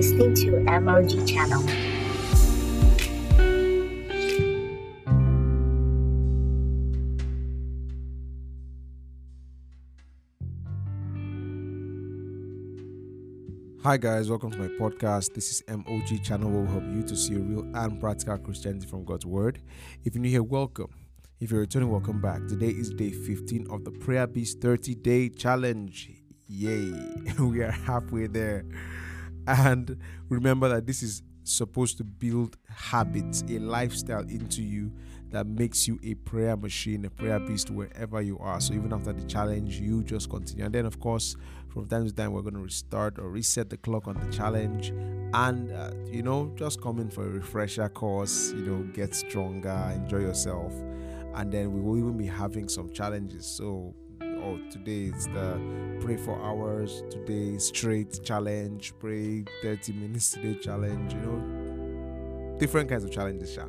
listening to MOG Channel. Hi guys, welcome to my podcast. This is MOG channel where we help you to see real and practical Christianity from God's Word. If you're new here, welcome. If you're returning, welcome back. Today is day 15 of the Prayer Beast 30 Day Challenge. Yay! we are halfway there. And remember that this is supposed to build habits, a lifestyle into you that makes you a prayer machine, a prayer beast wherever you are. So even after the challenge, you just continue. And then, of course, from time to time, we're going to restart or reset the clock on the challenge and, uh, you know, just come in for a refresher course, you know, get stronger, enjoy yourself. And then we will even be having some challenges. So, oh, today is the pray for hours, today straight challenge, pray 30 minutes today challenge, you know, different kinds of challenges. Sha.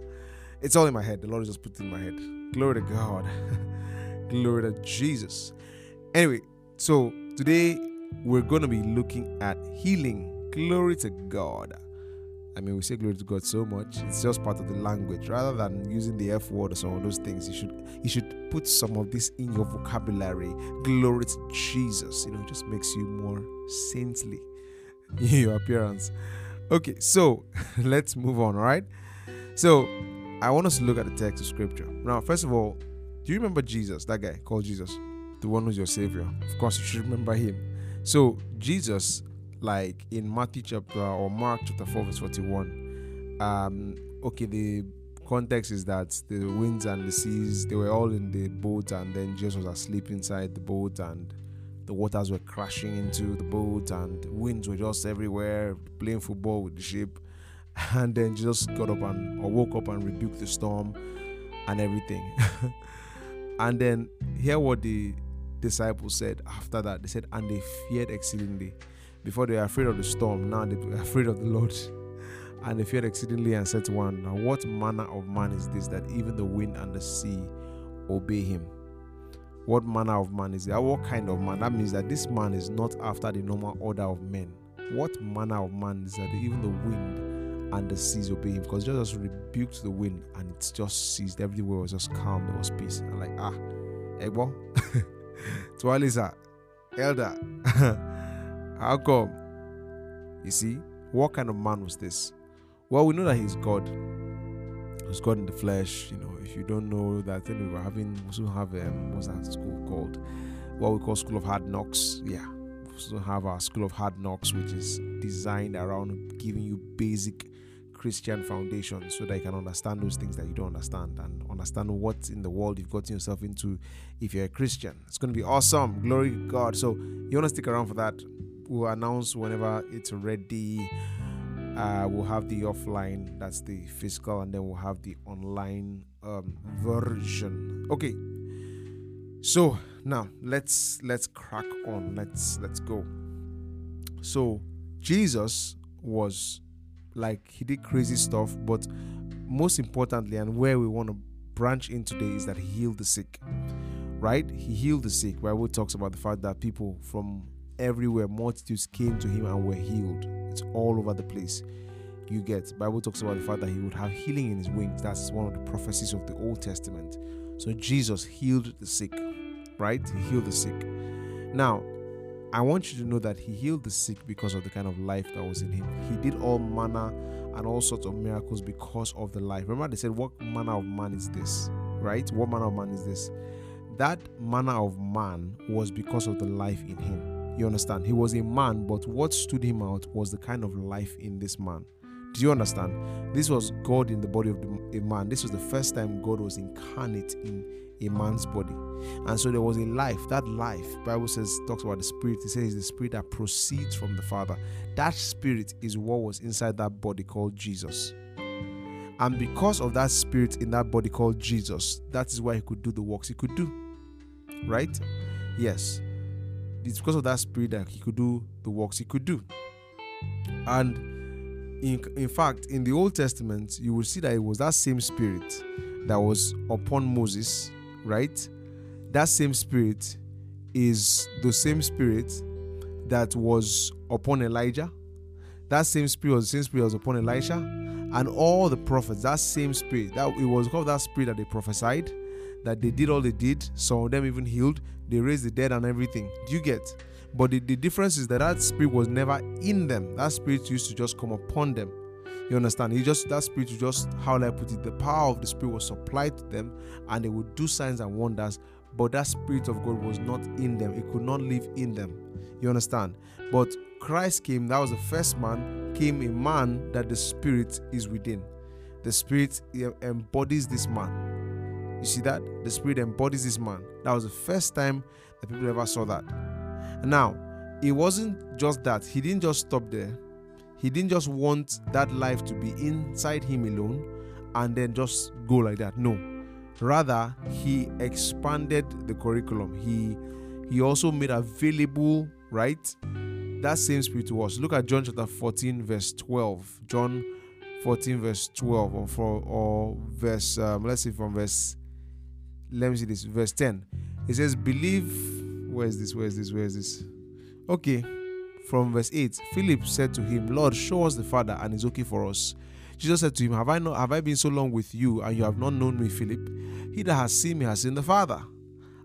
It's all in my head. The Lord just put it in my head. Glory to God. Glory to Jesus. Anyway, so today we're going to be looking at healing. Glory to God. I mean, we say glory to God so much. It's just part of the language. Rather than using the F word or some of those things, you should you should put some of this in your vocabulary. Glory to Jesus. You know, it just makes you more saintly in your appearance. Okay, so let's move on, all right? So I want us to look at the text of scripture. Now, first of all, do you remember Jesus, that guy called Jesus, the one who's your savior? Of course, you should remember him. So, Jesus, like in Matthew chapter or Mark chapter 4, verse 41, um, okay, the context is that the winds and the seas they were all in the boat, and then Jesus was asleep inside the boat, and the waters were crashing into the boat, and winds were just everywhere, playing football with the ship and then Jesus got up and or woke up and rebuked the storm and everything. and then hear what the disciples said after that. They said, and they feared exceedingly. Before they were afraid of the storm, now they were afraid of the Lord. And they feared exceedingly and said to one, Now what manner of man is this that even the wind and the sea obey him? What manner of man is that? What kind of man? That means that this man is not after the normal order of men. What manner of man is that even the wind and the seas obey him because Jesus rebuked the wind and it just ceased. Everywhere was just calm, there was peace. And like, ah, Egbo, Tualisa, Elder, how come? You see, what kind of man was this? Well, we know that he's God. He's God in the flesh. You know, if you don't know that, then we were having, we also have, um, what's that school called? What we call School of Hard Knocks. Yeah. We also have our School of Hard Knocks, which is designed around giving you basic Christian foundation so that you can understand those things that you don't understand and understand what in the world you've gotten yourself into if you're a Christian. It's going to be awesome. Glory to God. So, you want to stick around for that? We'll announce whenever it's ready. Uh, we'll have the offline, that's the physical, and then we'll have the online um, version. Okay. So now let's let's crack on. Let's let's go. So Jesus was like he did crazy stuff but most importantly and where we want to branch in today is that he healed the sick right he healed the sick bible talks about the fact that people from everywhere multitudes came to him and were healed it's all over the place you get bible talks about the fact that he would have healing in his wings that's one of the prophecies of the old testament so jesus healed the sick right he healed the sick now I want you to know that he healed the sick because of the kind of life that was in him. He did all manner and all sorts of miracles because of the life. Remember, they said, What manner of man is this? Right? What manner of man is this? That manner of man was because of the life in him. You understand? He was a man, but what stood him out was the kind of life in this man. Do you understand? This was God in the body of a man. This was the first time God was incarnate in a man's body. And so there was a life. That life, Bible says, talks about the spirit. It says the spirit that proceeds from the Father. That spirit is what was inside that body called Jesus. And because of that spirit in that body called Jesus, that is why he could do the works he could do. Right? Yes. It's because of that spirit that he could do the works he could do. And in, in fact, in the Old Testament, you will see that it was that same spirit that was upon Moses right? That same spirit is the same spirit that was upon Elijah, That same spirit was the same spirit was upon Elisha and all the prophets. That same spirit. That it was called that spirit that they prophesied, that they did all they did. Some of them even healed. They raised the dead and everything. Do you get? But the, the difference is that that spirit was never in them. That spirit used to just come upon them. You understand? He just that spirit just how I put it, the power of the spirit was supplied to them, and they would do signs and wonders. But that spirit of God was not in them. It could not live in them. You understand? But Christ came, that was the first man, came a man that the spirit is within. The spirit eh, embodies this man. You see that? The spirit embodies this man. That was the first time that people ever saw that. Now, it wasn't just that. He didn't just stop there. He didn't just want that life to be inside him alone and then just go like that. No. Rather, he expanded the curriculum. He he also made available, right? That same spirit to us. Look at John chapter 14, verse 12. John 14, verse 12, or for or verse um, let's see from verse let me see this, verse 10. It says, Believe where is this? Where is this? Where is this? Okay, from verse 8 Philip said to him, Lord, show us the Father, and it's okay for us. Jesus said to him, Have I not have I been so long with you, and you have not known me, Philip? He that has seen me has seen the Father.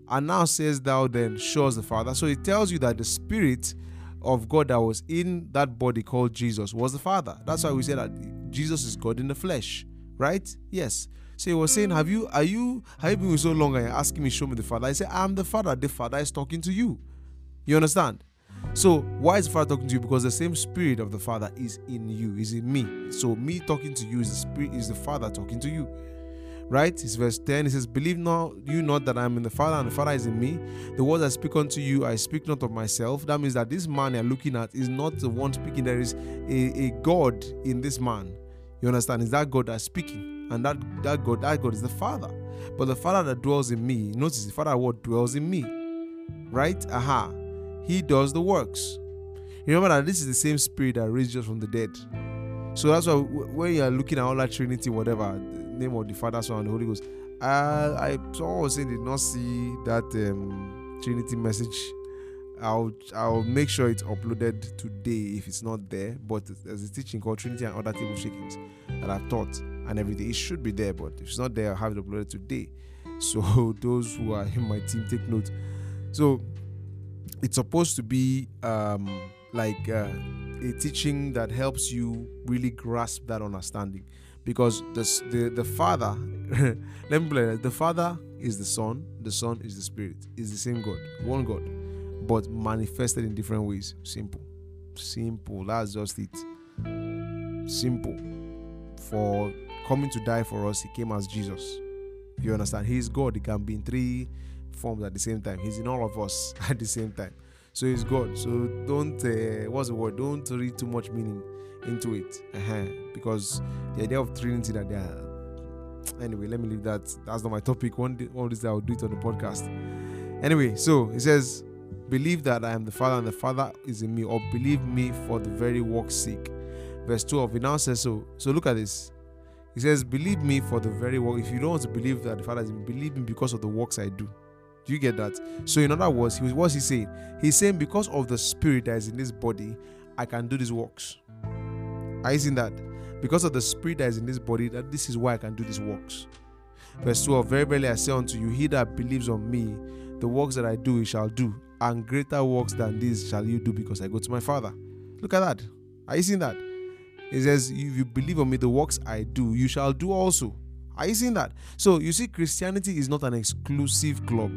And now says thou then, show us the Father. So it tells you that the Spirit of God that was in that body called Jesus was the Father. That's why we say that Jesus is God in the flesh, right? Yes. So he was saying, Have you are you have you been with so long and asking me, show me the Father? I say, I'm the Father. The Father is talking to you. You understand? So why is the Father talking to you? Because the same Spirit of the Father is in you, is in me. So me talking to you is the Spirit, is the Father talking to you. Right? It's verse 10. He says, Believe not you not that I am in the Father, and the Father is in me. The words I speak unto you, I speak not of myself. That means that this man you're looking at is not the one speaking. There is a, a God in this man. You understand? Is that God that's speaking. And that, that God, that God is the Father. But the Father that dwells in me, notice the Father what dwells in me. Right? Aha he does the works. Remember that this is the same spirit that raised Jesus from the dead. So that's why when you are looking at all that Trinity, whatever, name of the Father, Son, and the Holy Ghost, I, I someone was saying did not see that um, Trinity message. I'll I'll make sure it's uploaded today if it's not there. But there's a teaching called Trinity and other table shakings that I've taught and everything. It should be there, but if it's not there, I'll have it uploaded today. So those who are in my team take note. So it's supposed to be um, like uh, a teaching that helps you really grasp that understanding because the the, the father let me play the father is the son the son is the spirit is the same god one god but manifested in different ways simple simple that's just it simple for coming to die for us he came as jesus you understand he's god he can be in three forms at the same time. He's in all of us at the same time. So he's God. So don't uh, what's the word? Don't read too much meaning into it, uh-huh. because the idea of Trinity that they are. Anyway, let me leave that. That's not my topic. One day, one day I'll do it on the podcast. Anyway, so he says, "Believe that I am the Father, and the Father is in me, or believe me for the very work's sake." Verse 12. He now says so. So look at this. He says, "Believe me for the very work." If you don't want to believe that the Father is in me, believe me because of the works I do. Do you get that? So, in other words, he was he saying? He's saying, because of the spirit that is in this body, I can do these works. Are you seeing that? Because of the spirit that is in this body, that this is why I can do these works. Verse 12, very verily I say unto you, he that believes on me, the works that I do, he shall do, and greater works than these shall you do, because I go to my Father. Look at that. Are you seeing that? He says, If you believe on me, the works I do, you shall do also. Are you seeing that? So you see, Christianity is not an exclusive club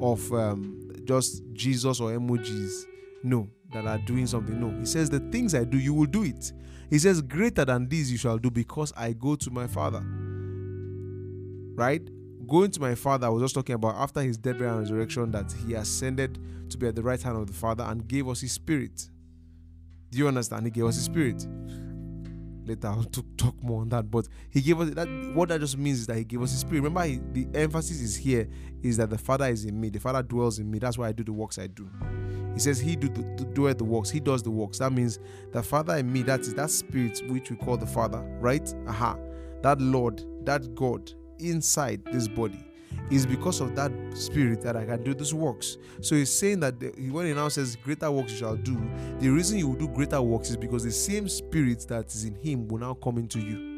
of um, just Jesus or MOGs. No, that are doing something. No, he says, The things I do, you will do it. He says, Greater than these you shall do because I go to my Father. Right? Going to my Father, I was just talking about after his death, burial, and resurrection, that he ascended to be at the right hand of the Father and gave us his Spirit. Do you understand? He gave us his Spirit later I'll talk more on that. But he gave us that. What that just means is that he gave us his spirit. Remember, he, the emphasis is here is that the Father is in me. The Father dwells in me. That's why I do the works I do. He says he do the, do the works. He does the works. That means the Father in me. That is that spirit which we call the Father, right? Aha. That Lord, that God inside this body It's because of that spirit that I can do these works. So he's saying that the, when he now says, Greater works you shall do, the reason you will do greater works is because the same spirit that is in him will now come into you.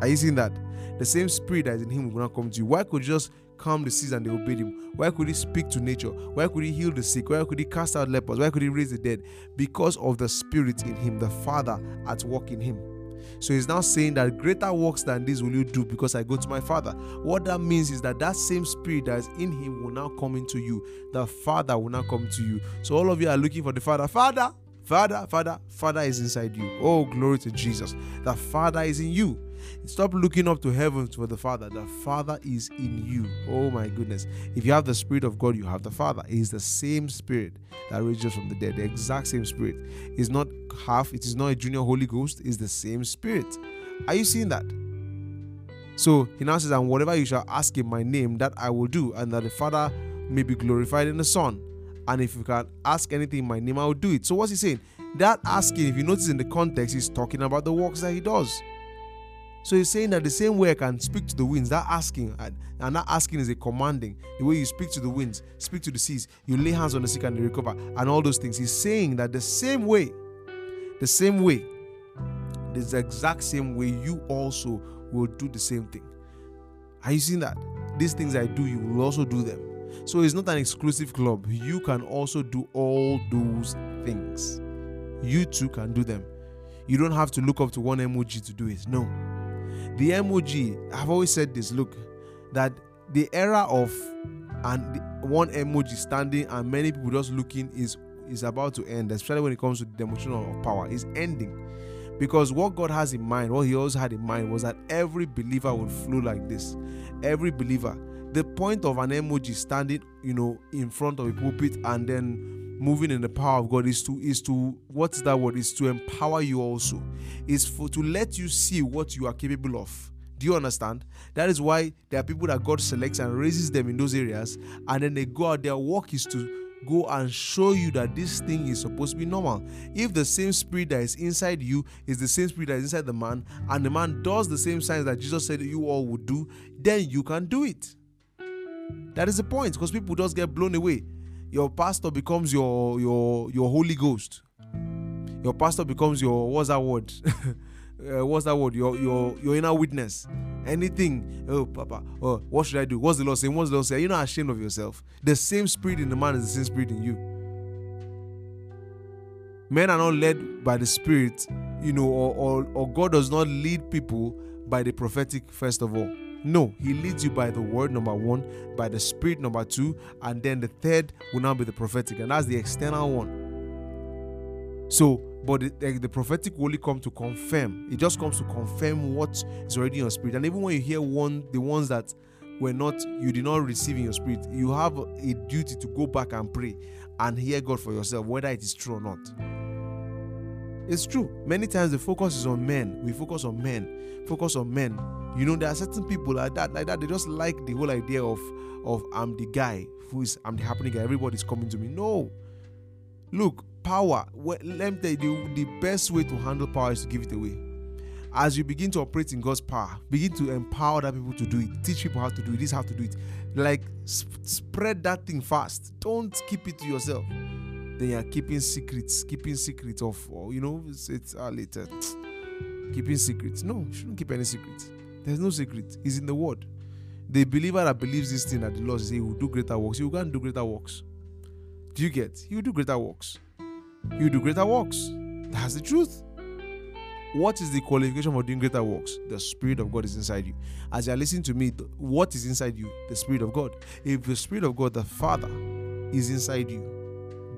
Are you seeing that? The same spirit that is in him will now come to you. Why could just calm the seas and they obeyed him? Why could he speak to nature? Why could he heal the sick? Why could he cast out lepers? Why could he raise the dead? Because of the spirit in him, the Father at work in him. So he's now saying that greater works than this will you do because I go to my Father. What that means is that that same spirit that is in him will now come into you. The Father will now come to you. So all of you are looking for the Father. Father, Father, Father, Father is inside you. Oh, glory to Jesus. The Father is in you. Stop looking up to heaven for the Father. The Father is in you. Oh my goodness. If you have the Spirit of God, you have the Father. It is the same Spirit that raises from the dead. The exact same Spirit. It's not half, it is not a junior Holy Ghost, it's the same Spirit. Are you seeing that? So he now says, And whatever you shall ask in my name, that I will do, and that the Father may be glorified in the Son. And if you can ask anything in my name, I will do it. So what's he saying? That asking, if you notice in the context, he's talking about the works that he does. So he's saying that the same way I can speak to the winds, that asking, and that asking is a commanding. The way you speak to the winds, speak to the seas, you lay hands on the sick and they recover, and all those things. He's saying that the same way, the same way, the exact same way, you also will do the same thing. Are you seeing that? These things I do, you will also do them. So it's not an exclusive club. You can also do all those things. You too can do them. You don't have to look up to one MOG to do it. No the MOG i've always said this look that the era of and one MOG standing and many people just looking is is about to end especially when it comes to the demonstration of power is ending. Because what god has in mind what he also had in mind was that every believer would flow like this. Every believer. The point of an MOG standing you know in front of a pulpit and then moving in the power of God is to is to what's that word? Is to empower you also. Is for to let you see what you are capable of. Do you understand? That is why there are people that God selects and raises them in those areas and then they go out their work is to go and show you that this thing is supposed to be normal. If the same spirit that is inside you is the same spirit that is inside the man, and the man does the same signs that Jesus said you all would do, then you can do it. That is the point because people just get blown away your pastor becomes your your your Holy Ghost. Your pastor becomes your what's that word? uh, what's that word? Your your your inner witness. Anything. Oh, Papa. Oh, what should I do? What's the Lord saying? What's the Lord saying? You're not ashamed of yourself. The same spirit in the man is the same spirit in you. Men are not led by the spirit, you know, or, or, or God does not lead people by the prophetic, first of all. No, he leads you by the word, number one, by the spirit, number two, and then the third will now be the prophetic, and that's the external one. So, but the, the, prophetic will only come to confirm. It just comes to confirm what is already in your spirit. And even when you hear one, the ones that were not, you did not receive in your spirit, you have a duty to go back and pray and hear God for yourself, whether it is true or not. It's true. Many times the focus is on men. We focus on men. Focus on men. You know, there are certain people like that, like that. They just like the whole idea of of I'm the guy who is I'm the happening guy. Everybody's coming to me. No. Look, power. Let me tell you, the, the best way to handle power is to give it away. As you begin to operate in God's power, begin to empower other people to do it. Teach people how to do it. This how to do it. Like sp- spread that thing fast. Don't keep it to yourself then you're keeping secrets, keeping secrets of, you know, it's, it's uh, later. keeping secrets. No, you shouldn't keep any secrets. There's no secret. It's in the word. The believer that believes this thing that the Lord says he will do greater works, go and do greater works. Do you get? Will do greater works. Will do greater works. That's the truth. What is the qualification for doing greater works? The Spirit of God is inside you. As you are listening to me, what is inside you? The Spirit of God. If the Spirit of God, the Father, is inside you,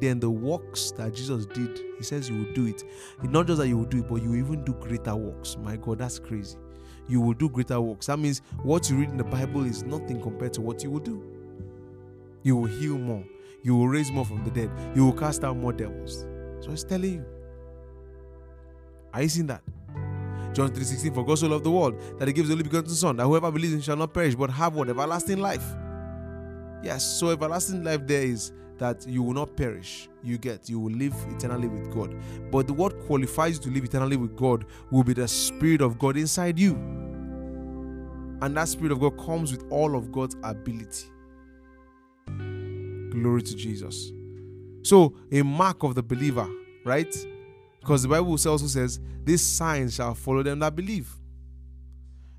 then the works that Jesus did, he says you will do it. not just that you will do it, but you will even do greater works. My God, that's crazy. You will do greater works. That means what you read in the Bible is nothing compared to what you will do. You will heal more. You will raise more from the dead. You will cast out more devils. So it's telling you. Are you seeing that? John 3:16 For God so loved the world that he gives the only begotten Son, that whoever believes in him shall not perish, but have what? Everlasting life. Yes, so everlasting life there is that you will not perish. You get, you will live eternally with God. But what qualifies you to live eternally with God will be the Spirit of God inside you. And that Spirit of God comes with all of God's ability. Glory to Jesus. So, a mark of the believer, right? Because the Bible also says, These signs shall follow them that believe.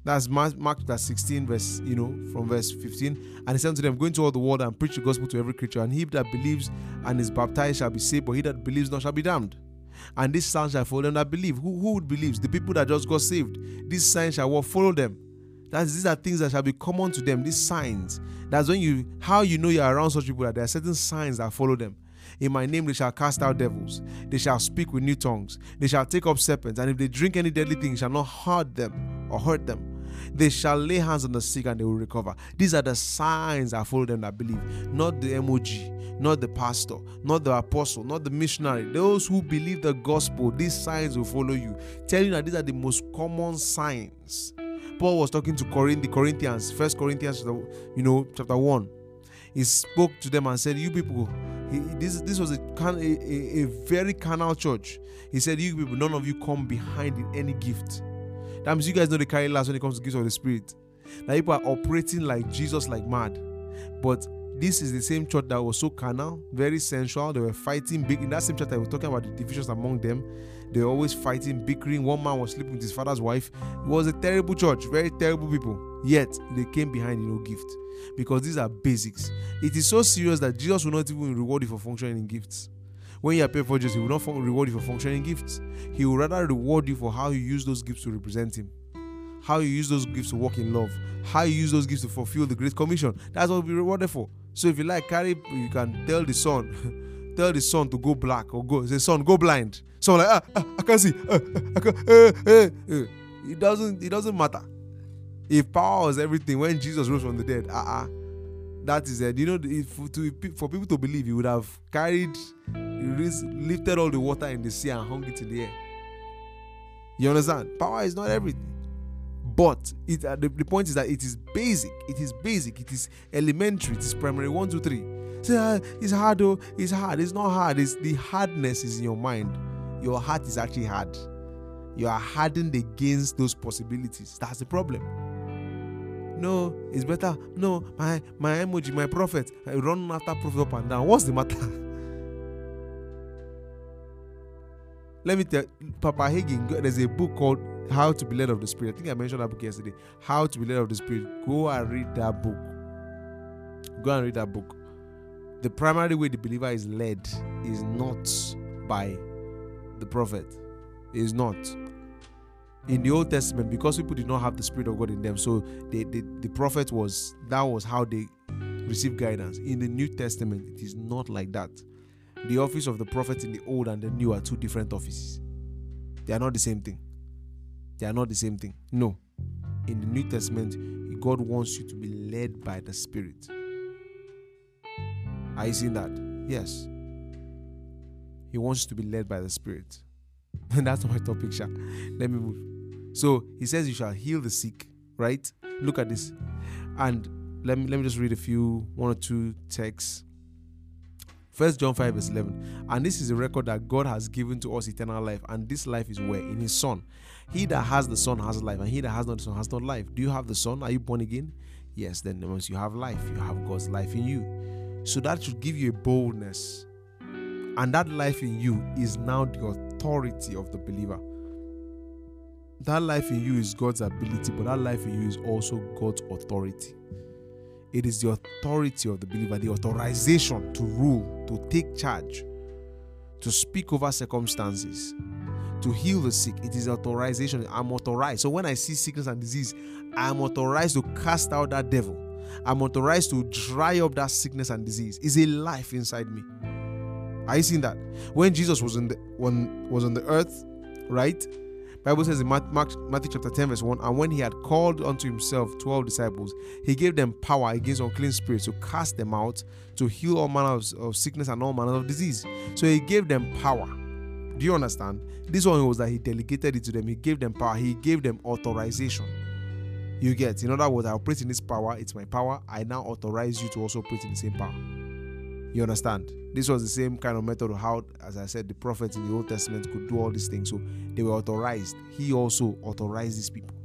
That's Mark, chapter 16, verse, you know, from verse 15. And he said to them, Go into all the world and preach the gospel to every creature. And he that believes and is baptized shall be saved, but he that believes not shall be damned. And this sign shall follow them that believe. Who, who would believe? The people that just got saved. This sign shall follow them. That's these are things that shall be common to them. These signs. That's when you how you know you're around such people that there are certain signs that follow them. In my name they shall cast out devils. They shall speak with new tongues. They shall take up serpents. And if they drink any deadly thing, it shall not hurt them or hurt them. They shall lay hands on the sick and they will recover. These are the signs that follow them that believe, not the MOG, not the pastor, not the apostle, not the missionary. Those who believe the gospel, these signs will follow you. Tell you that these are the most common signs. Paul was talking to the Corinthians, First Corinthians, you know, chapter one. He spoke to them and said, "You people, this this was a, a, a very carnal church." He said, "You people, none of you come behind in any gift." That means you guys know the carry last when it comes to gifts of the Spirit. That people are operating like Jesus, like mad. But this is the same church that was so carnal, very sensual. They were fighting big. In that same church, I was talking about the divisions among them. They were always fighting, bickering. One man was sleeping with his father's wife. It was a terrible church, very terrible people. Yet they came behind you know gift because these are basics. It is so serious that Jesus will not even reward you for functioning in gifts. When you are paid for Jesus, He will not reward you for functioning gifts. He will rather reward you for how you use those gifts to represent Him, how you use those gifts to walk in love, how you use those gifts to fulfill the Great Commission. That's what we rewarded for. So if you like, carry, you can tell the son, tell the son to go black or go say, son, go blind. So like, ah, ah I can't see. Ah, ah I can't, eh, eh, eh. It doesn't. It doesn't matter. If power was everything, when Jesus rose from the dead, ah, uh-uh, that is it. You know, if, to, for people to believe, he would have carried, lifted all the water in the sea and hung it in the air. You understand? Power is not everything. But it, uh, the, the, point is that it is basic. It is basic. It is elementary. It is primary. One, two, three. Say, uh, it's hard though. It's hard. It's not hard. It's the hardness is in your mind. Your heart is actually hard. You are hardened against those possibilities. That's the problem. No, it's better. No, my my MOG, my prophet. I run after prophet up and down. What's the matter? Let me tell Papa Hagin, there's a book called How to Be Led of the Spirit. I think I mentioned that book yesterday. How to Be Led of the Spirit. Go and read that book. Go and read that book. The primary way the believer is led is not by the prophet. Is not in the Old Testament, because people did not have the Spirit of God in them, so they, they, the prophet was that was how they received guidance. In the New Testament, it is not like that. The office of the prophet in the Old and the New are two different offices. They are not the same thing. They are not the same thing. No. In the New Testament, God wants you to be led by the Spirit. Are you seeing that? Yes. He wants you to be led by the Spirit. And that's my topic, Sha. Let me move. So he says, You shall heal the sick, right? Look at this. And let me let me just read a few, one or two texts. First John 5, verse 11. And this is a record that God has given to us eternal life, and this life is where? In his son. He that has the son has life, and he that has not the son has not life. Do you have the son? Are you born again? Yes, then once you have life, you have God's life in you. So that should give you a boldness. And that life in you is now the authority of the believer. That life in you is God's ability, but that life in you is also God's authority. It is the authority of the believer, the authorization to rule, to take charge, to speak over circumstances, to heal the sick. It is authorization. I'm authorized. So when I see sickness and disease, I'm authorized to cast out that devil. I'm authorized to dry up that sickness and disease. Is a life inside me. Are you seeing that? When Jesus was in the was on the earth, right? Bible says in Matthew chapter 10, verse 1, and when he had called unto himself 12 disciples, he gave them power against unclean spirits to cast them out, to heal all manner of, of sickness and all manner of disease. So he gave them power. Do you understand? This one was that he delegated it to them. He gave them power. He gave them authorization. You get, in other words, I operate in this power. It's my power. I now authorize you to also operate in the same power. You understand? This was the same kind of method of how, as I said, the prophets in the Old Testament could do all these things. So they were authorized. He also authorized these people.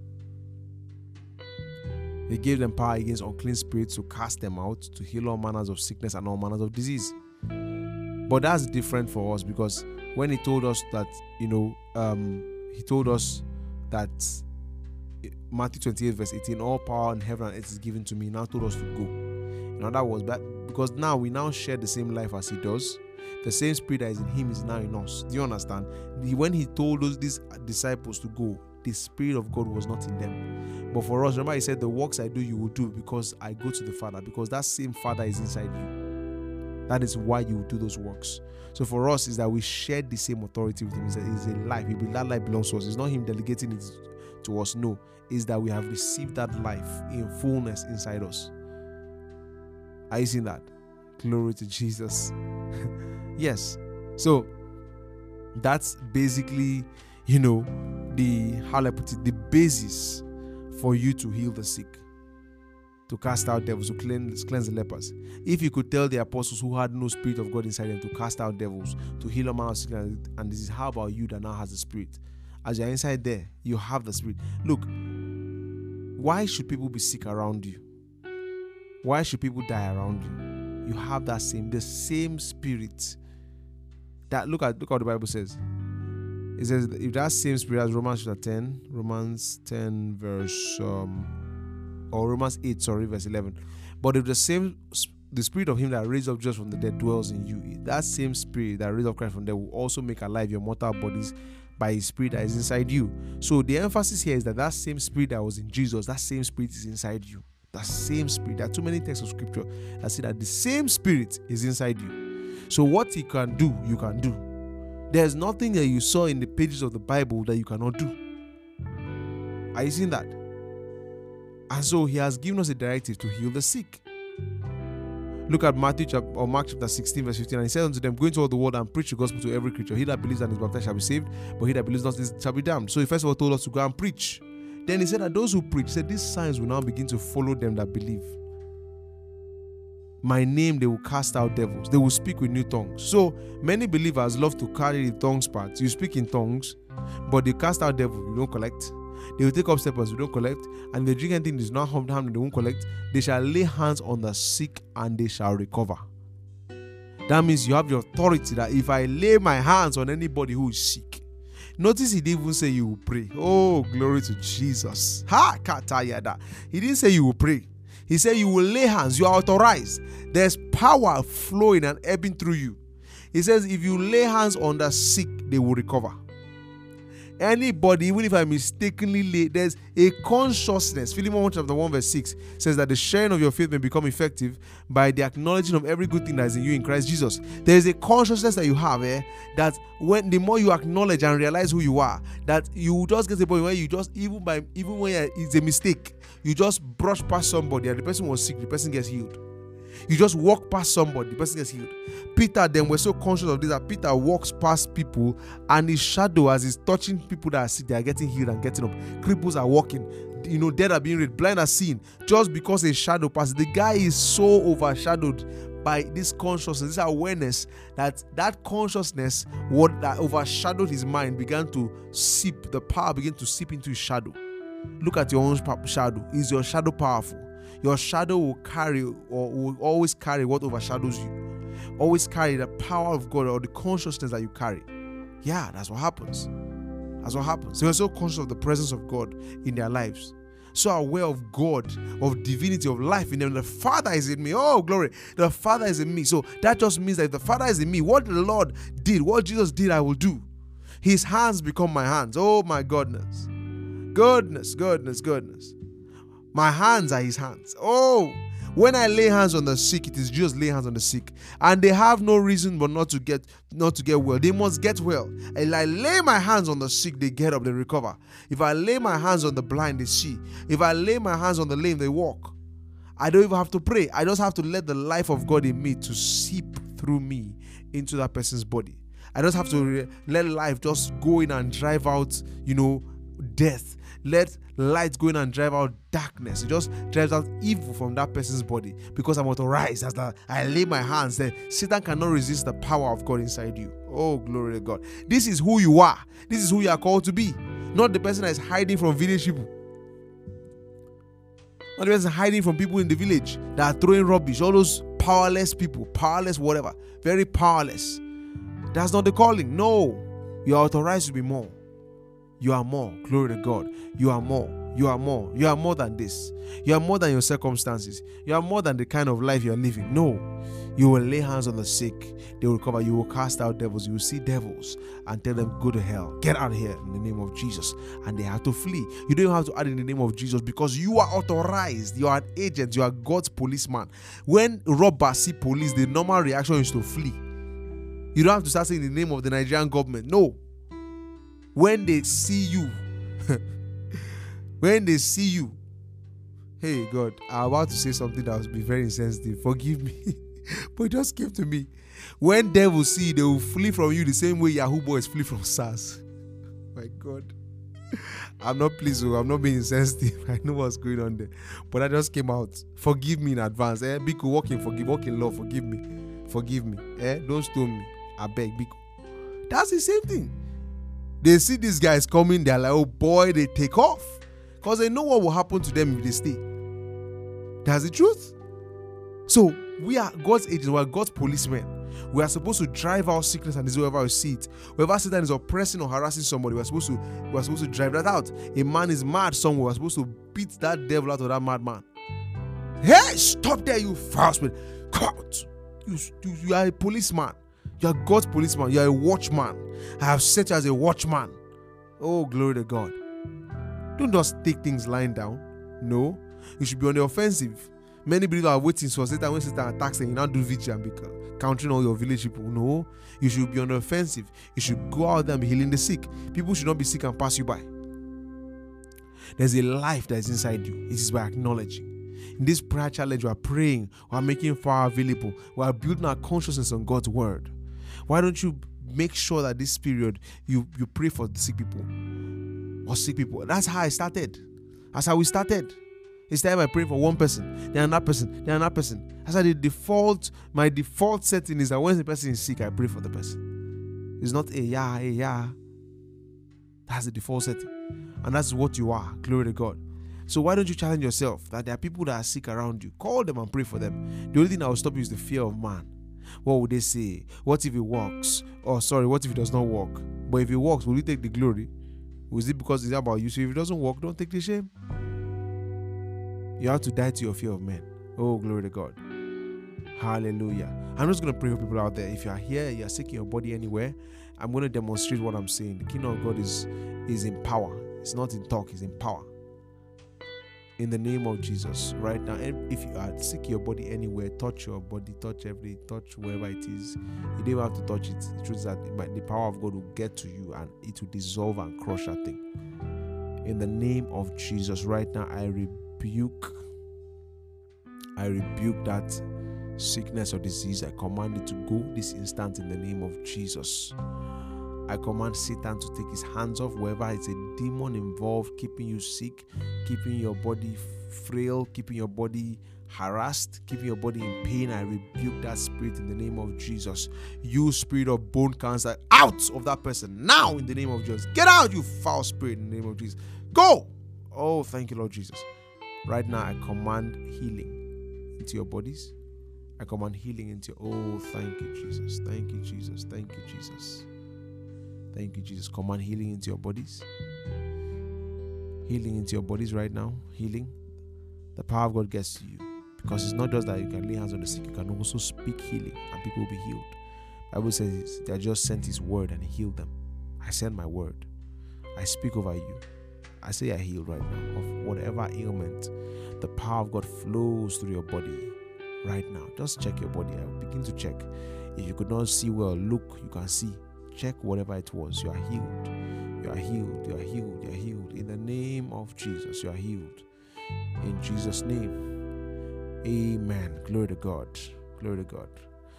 They gave them power against unclean spirits to cast them out, to heal all manners of sickness and all manners of disease. But that's different for us because when he told us that, you know, um, he told us that Matthew 28, verse 18, all power in heaven and earth is given to me. Now told us to go. In other words, because now we now share the same life as he does, the same spirit that is in him is now in us. Do you understand? When he told those these disciples to go, the spirit of God was not in them. But for us, remember, he said, The works I do, you will do because I go to the Father, because that same Father is inside you. That is why you do those works. So for us, is that we share the same authority with him. It's a, it's a life. That life belongs to us. It's not him delegating it to us. No, is that we have received that life in fullness inside us. Are you seeing that? Glory to Jesus. yes. So that's basically, you know, the how I put it, the basis for you to heal the sick, to cast out devils, to cleanse, cleanse the lepers. If you could tell the apostles who had no spirit of God inside them to cast out devils, to heal a man of sickness, and this is how about you that now has the spirit? As you're inside there, you have the spirit. Look, why should people be sick around you? Why should people die around you? You have that same, the same spirit. That look at look what the Bible says. It says if that same spirit as Romans chapter 10, Romans 10 verse um or Romans 8, sorry, verse 11. But if the same the spirit of him that raised up just from the dead dwells in you, that same spirit that raised up Christ from the dead will also make alive your mortal bodies by his spirit that is inside you. So the emphasis here is that that same spirit that was in Jesus, that same spirit is inside you. That same spirit. There are too many texts of scripture that say that the same spirit is inside you. So what he can do, you can do. There's nothing that you saw in the pages of the Bible that you cannot do. Are you seeing that? And so he has given us a directive to heal the sick. Look at Matthew chapter, or Mark chapter 16, verse 15. And he said unto them, Go into all the world and preach the gospel to every creature. He that believes and is baptized shall be saved, but he that believes not shall be damned. So he first of all told us to go and preach. Then he said that those who preach, said these signs will now begin to follow them that believe. My name they will cast out devils. They will speak with new tongues. So many believers love to carry the tongues part. You speak in tongues, but they cast out devils. You don't collect. They will take up steppers, you don't collect, and the drink anything is not harmed, harmed, they won't collect. They shall lay hands on the sick and they shall recover. That means you have the authority that if I lay my hands on anybody who is sick, notice he didn't even say you will pray. Oh, glory to Jesus. Ha katayada. He didn't say you will pray. He said you will lay hands, you are authorized. There's power flowing and ebbing through you. He says, if you lay hands on the sick, they will recover anybody, even if I mistakenly lay, there's a consciousness. Philemon chapter 1, verse 6 says that the sharing of your faith may become effective by the acknowledging of every good thing that is in you in Christ Jesus. There is a consciousness that you have eh, that when the more you acknowledge and realize who you are, that you just get to the point where you just even by even when it's a mistake, you just brush past somebody and the person was sick, the person gets healed. You just walk past somebody, the person gets healed. Peter then we're so conscious of this that Peter walks past people and his shadow as he's touching people that are sick, they are getting healed and getting up. Cripples are walking, you know, dead are being raised, blind are seen. Just because a shadow passes. The guy is so overshadowed by this consciousness, this awareness that that consciousness, what that overshadowed his mind, began to seep. The power began to seep into his shadow. Look at your own shadow. Is your shadow powerful? Your shadow will carry or will always carry what overshadows you. Always carry the power of God or the consciousness that you carry. Yeah, that's what happens. That's what happens. They are so conscious of the presence of God in their lives so aware of God, of divinity, of life in them. The Father is in me. Oh, glory. The Father is in me. So that just means that if the Father is in me, what the Lord did, what Jesus did, I will do. His hands become my hands. Oh, my goodness. Goodness, goodness, goodness. My hands are his hands. Oh, when I lay hands on the sick, it is just lay hands on the sick, and they have no reason but not to get not to get well. They must get well. And I lay my hands on the sick, they get up, they recover. If I lay my hands on the blind, they see. If I lay my hands on the lame, they walk. I don't even have to pray. I just have to let the life of God in me to seep through me into that person's body. I just have to re- let life just go in and drive out, you know, death let light go in and drive out darkness. It just drives out evil from that person's body because I'm authorized as I lay my hands there. Satan cannot resist the power of God inside you. Oh, glory to God. This is who you are. This is who you are called to be. Not the person that is hiding from village people. Not the person hiding from people in the village that are throwing rubbish. All those powerless people, powerless, whatever, very powerless. That's not the calling. No, you are authorized to be more. You are more. Glory to God. You are more. You are more. You are more than this. You are more than your circumstances. You are more than the kind of life you are living. No. You will lay hands on the sick. They will recover. You will cast out devils. You will see devils and tell them, go to hell. Get out of here in the name of Jesus. And they have to flee. You don't have to add in the name of Jesus because you are authorized. You are an agent. You are God's policeman. When robbers see police, the normal reaction is to flee. You don't have to start saying the name of the Nigerian government. No. When they see you, when they see you, hey God, I'm about to say something that will be very insensitive. Forgive me. but it just came to me. When devils see, they will flee from you the same way Yahoo boys flee from SARS. My God. I'm not pleased, oh, I'm not being insensitive. I know what's going on there. But I just came out. Forgive me in advance. Eh? Biko, walk in, forgive, walk in love, forgive me. Forgive me. Eh? Don't stone me. I beg, Biko. That's the same thing. They see these guys coming, they're like, oh boy, they take off. Because they know what will happen to them if they stay. That's the truth. So we are God's agents, we are God's policemen. We are supposed to drive out sickness and disease wherever we see it. Wherever Satan is oppressing or harassing somebody, we are supposed to we are supposed to drive that out. A man is mad somewhere, we are supposed to beat that devil out of that madman. Hey, stop there, you foul spirit. God, you, you, you are a policeman. You are God's policeman. You are a watchman. I have set you as a watchman. Oh, glory to God. Don't just take things lying down. No, you should be on the offensive. Many believers are waiting for Satan when Satan attacks and you now do vigil and be countering all your village people. No, you should be on the offensive. You should go out there and be healing the sick. People should not be sick and pass you by. There's a life that is inside you. It is by acknowledging. In this prayer challenge, we are praying, we are making fire available, we are building our consciousness on God's word. Why don't you make sure that this period you you pray for the sick people or sick people? That's how I started. That's how we started. Instead by praying for one person, then another person, then another person. That's why the default, my default setting is that when the person is sick, I pray for the person. It's not a yeah, a yeah. That's the default setting. And that's what you are. Glory to God. So why don't you challenge yourself that there are people that are sick around you? Call them and pray for them. The only thing that will stop you is the fear of man. What would they say? What if it works? Or oh, sorry, what if it does not work? But if it works, will you take the glory? Was it because it's about you? So if it doesn't work, don't take the shame. You have to die to your fear of men. Oh, glory to God. Hallelujah. I'm just going to pray for people out there. If you are here, you are sick in your body anywhere, I'm going to demonstrate what I'm saying. The kingdom of God is, is in power. It's not in talk, it's in power. In the name of Jesus, right now, if you are sick your body anywhere, touch your body, touch every, touch wherever it is. You don't even have to touch it. The truth is that the power of God will get to you and it will dissolve and crush that thing. In the name of Jesus, right now, I rebuke I rebuke that sickness or disease. I command it to go this instant in the name of Jesus. I command Satan to take his hands off wherever it's a demon involved, keeping you sick, keeping your body frail, keeping your body harassed, keeping your body in pain. I rebuke that spirit in the name of Jesus. You spirit of bone cancer, out of that person now in the name of Jesus. Get out, you foul spirit, in the name of Jesus. Go. Oh, thank you, Lord Jesus. Right now, I command healing into your bodies. I command healing into. Oh, thank you, Jesus. Thank you, Jesus. Thank you, Jesus. Thank you, Jesus. Command healing into your bodies. Healing into your bodies right now. Healing. The power of God gets to you. Because it's not just that you can lay hands on the sick, you can also speak healing and people will be healed. Bible says that just sent his word and he healed them. I send my word. I speak over you. I say I heal right now of whatever ailment. The power of God flows through your body right now. Just check your body. I begin to check. If you could not see well, look, you can see. Check whatever it was. You are healed. You are healed. You are healed. You are healed. In the name of Jesus, you are healed. In Jesus' name. Amen. Glory to God. Glory to God.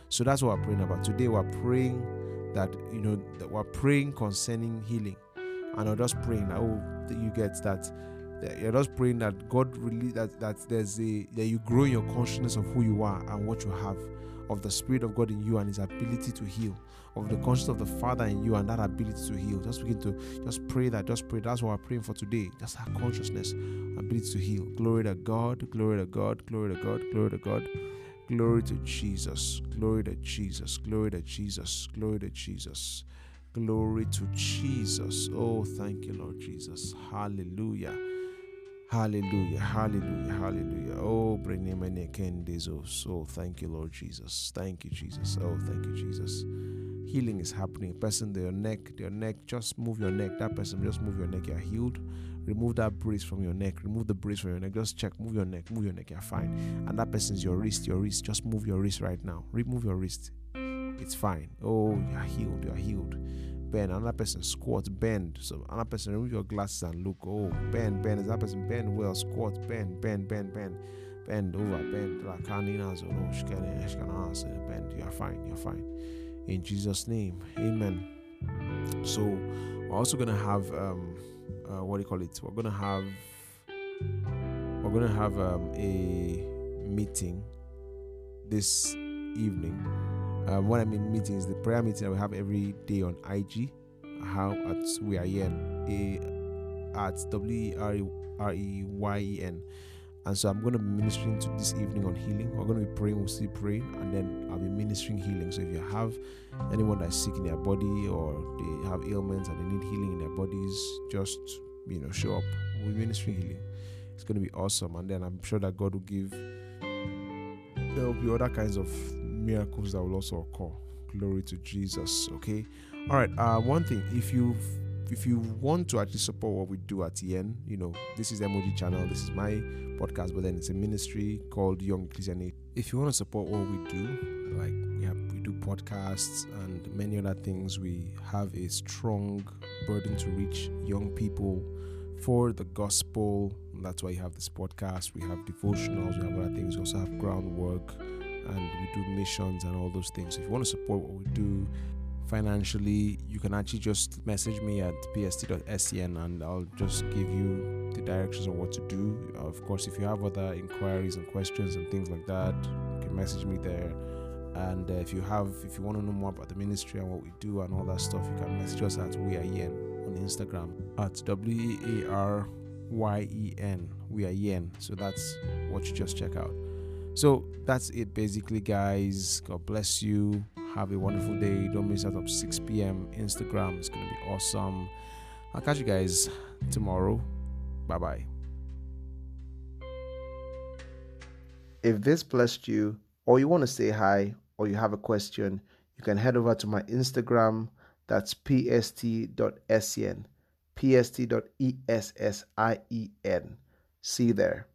So that's what we're praying about. Today we're praying that you know that we're praying concerning healing and I'm just praying that oh you get that, you're just praying that God really that that there's a that you grow in your consciousness of who you are and what you have of the Spirit of God in you and His ability to heal, of the conscience of the Father in you and that ability to heal. Just begin to just pray that, just pray. That's what we're praying for today. Just that consciousness, ability to heal. Glory to God, glory to God, glory to God, glory to God. Glory to Jesus, glory to Jesus, glory to Jesus, glory to Jesus, glory to Jesus. Oh, thank you, Lord Jesus. Hallelujah. Hallelujah, hallelujah, hallelujah. Oh. Oh, thank you, Lord Jesus. Thank you, Jesus. Oh, thank you, Jesus. Healing is happening. Person, their neck, their neck, just move your neck. That person, just move your neck. You're healed. Remove that brace from your neck. Remove the brace from your neck. Just check. Move your neck. Move your neck. You're fine. And that person's your wrist. Your wrist. Just move your wrist right now. Remove your wrist. It's fine. Oh, you're healed. You're healed bend. Another person squat, bend. So another person remove your glasses and look. Oh, bend, bend. Is that person bend well? Squat, bend, bend, bend, bend. Bend over, bend. Ask, bend. You're fine. You're fine. In Jesus' name, Amen. So we're also gonna have um, uh, what do you call it? We're gonna have we're gonna have um, a meeting this evening um, what I mean meetings, the prayer meeting that we have every day on IG, how at we are a at W R E Y E N. And so I'm going to be ministering to this evening on healing. We're going to be praying, we'll still praying, and then I'll be ministering healing. So if you have anyone that's sick in their body or they have ailments and they need healing in their bodies, just you know, show up. We're ministering healing. It's going to be awesome. And then I'm sure that God will give there will be other kinds of miracles that will also occur. Glory to Jesus. Okay. All right. Uh, one thing, if you if you want to actually support what we do at EN, you know, this is MOG channel, this is my podcast, but then it's a ministry called Young Christian. If you want to support what we do, like we have we do podcasts and many other things, we have a strong burden to reach young people for the gospel. That's why you have this podcast. We have devotionals, we have other things. We also have groundwork and we do missions and all those things. If you want to support what we do financially, you can actually just message me at pst.essien and I'll just give you the directions on what to do. Of course, if you have other inquiries and questions and things like that, you can message me there. And uh, if you have, if you want to know more about the ministry and what we do and all that stuff, you can message us at We Are Yen on Instagram at W A R Y E N. We Are Yen. So that's what you just check out. So that's it basically, guys. God bless you. Have a wonderful day. Don't miss out on 6 p.m. Instagram. It's gonna be awesome. I'll catch you guys tomorrow. Bye bye. If this blessed you, or you want to say hi, or you have a question, you can head over to my Instagram. That's pst.sien, pst.essien. See you there.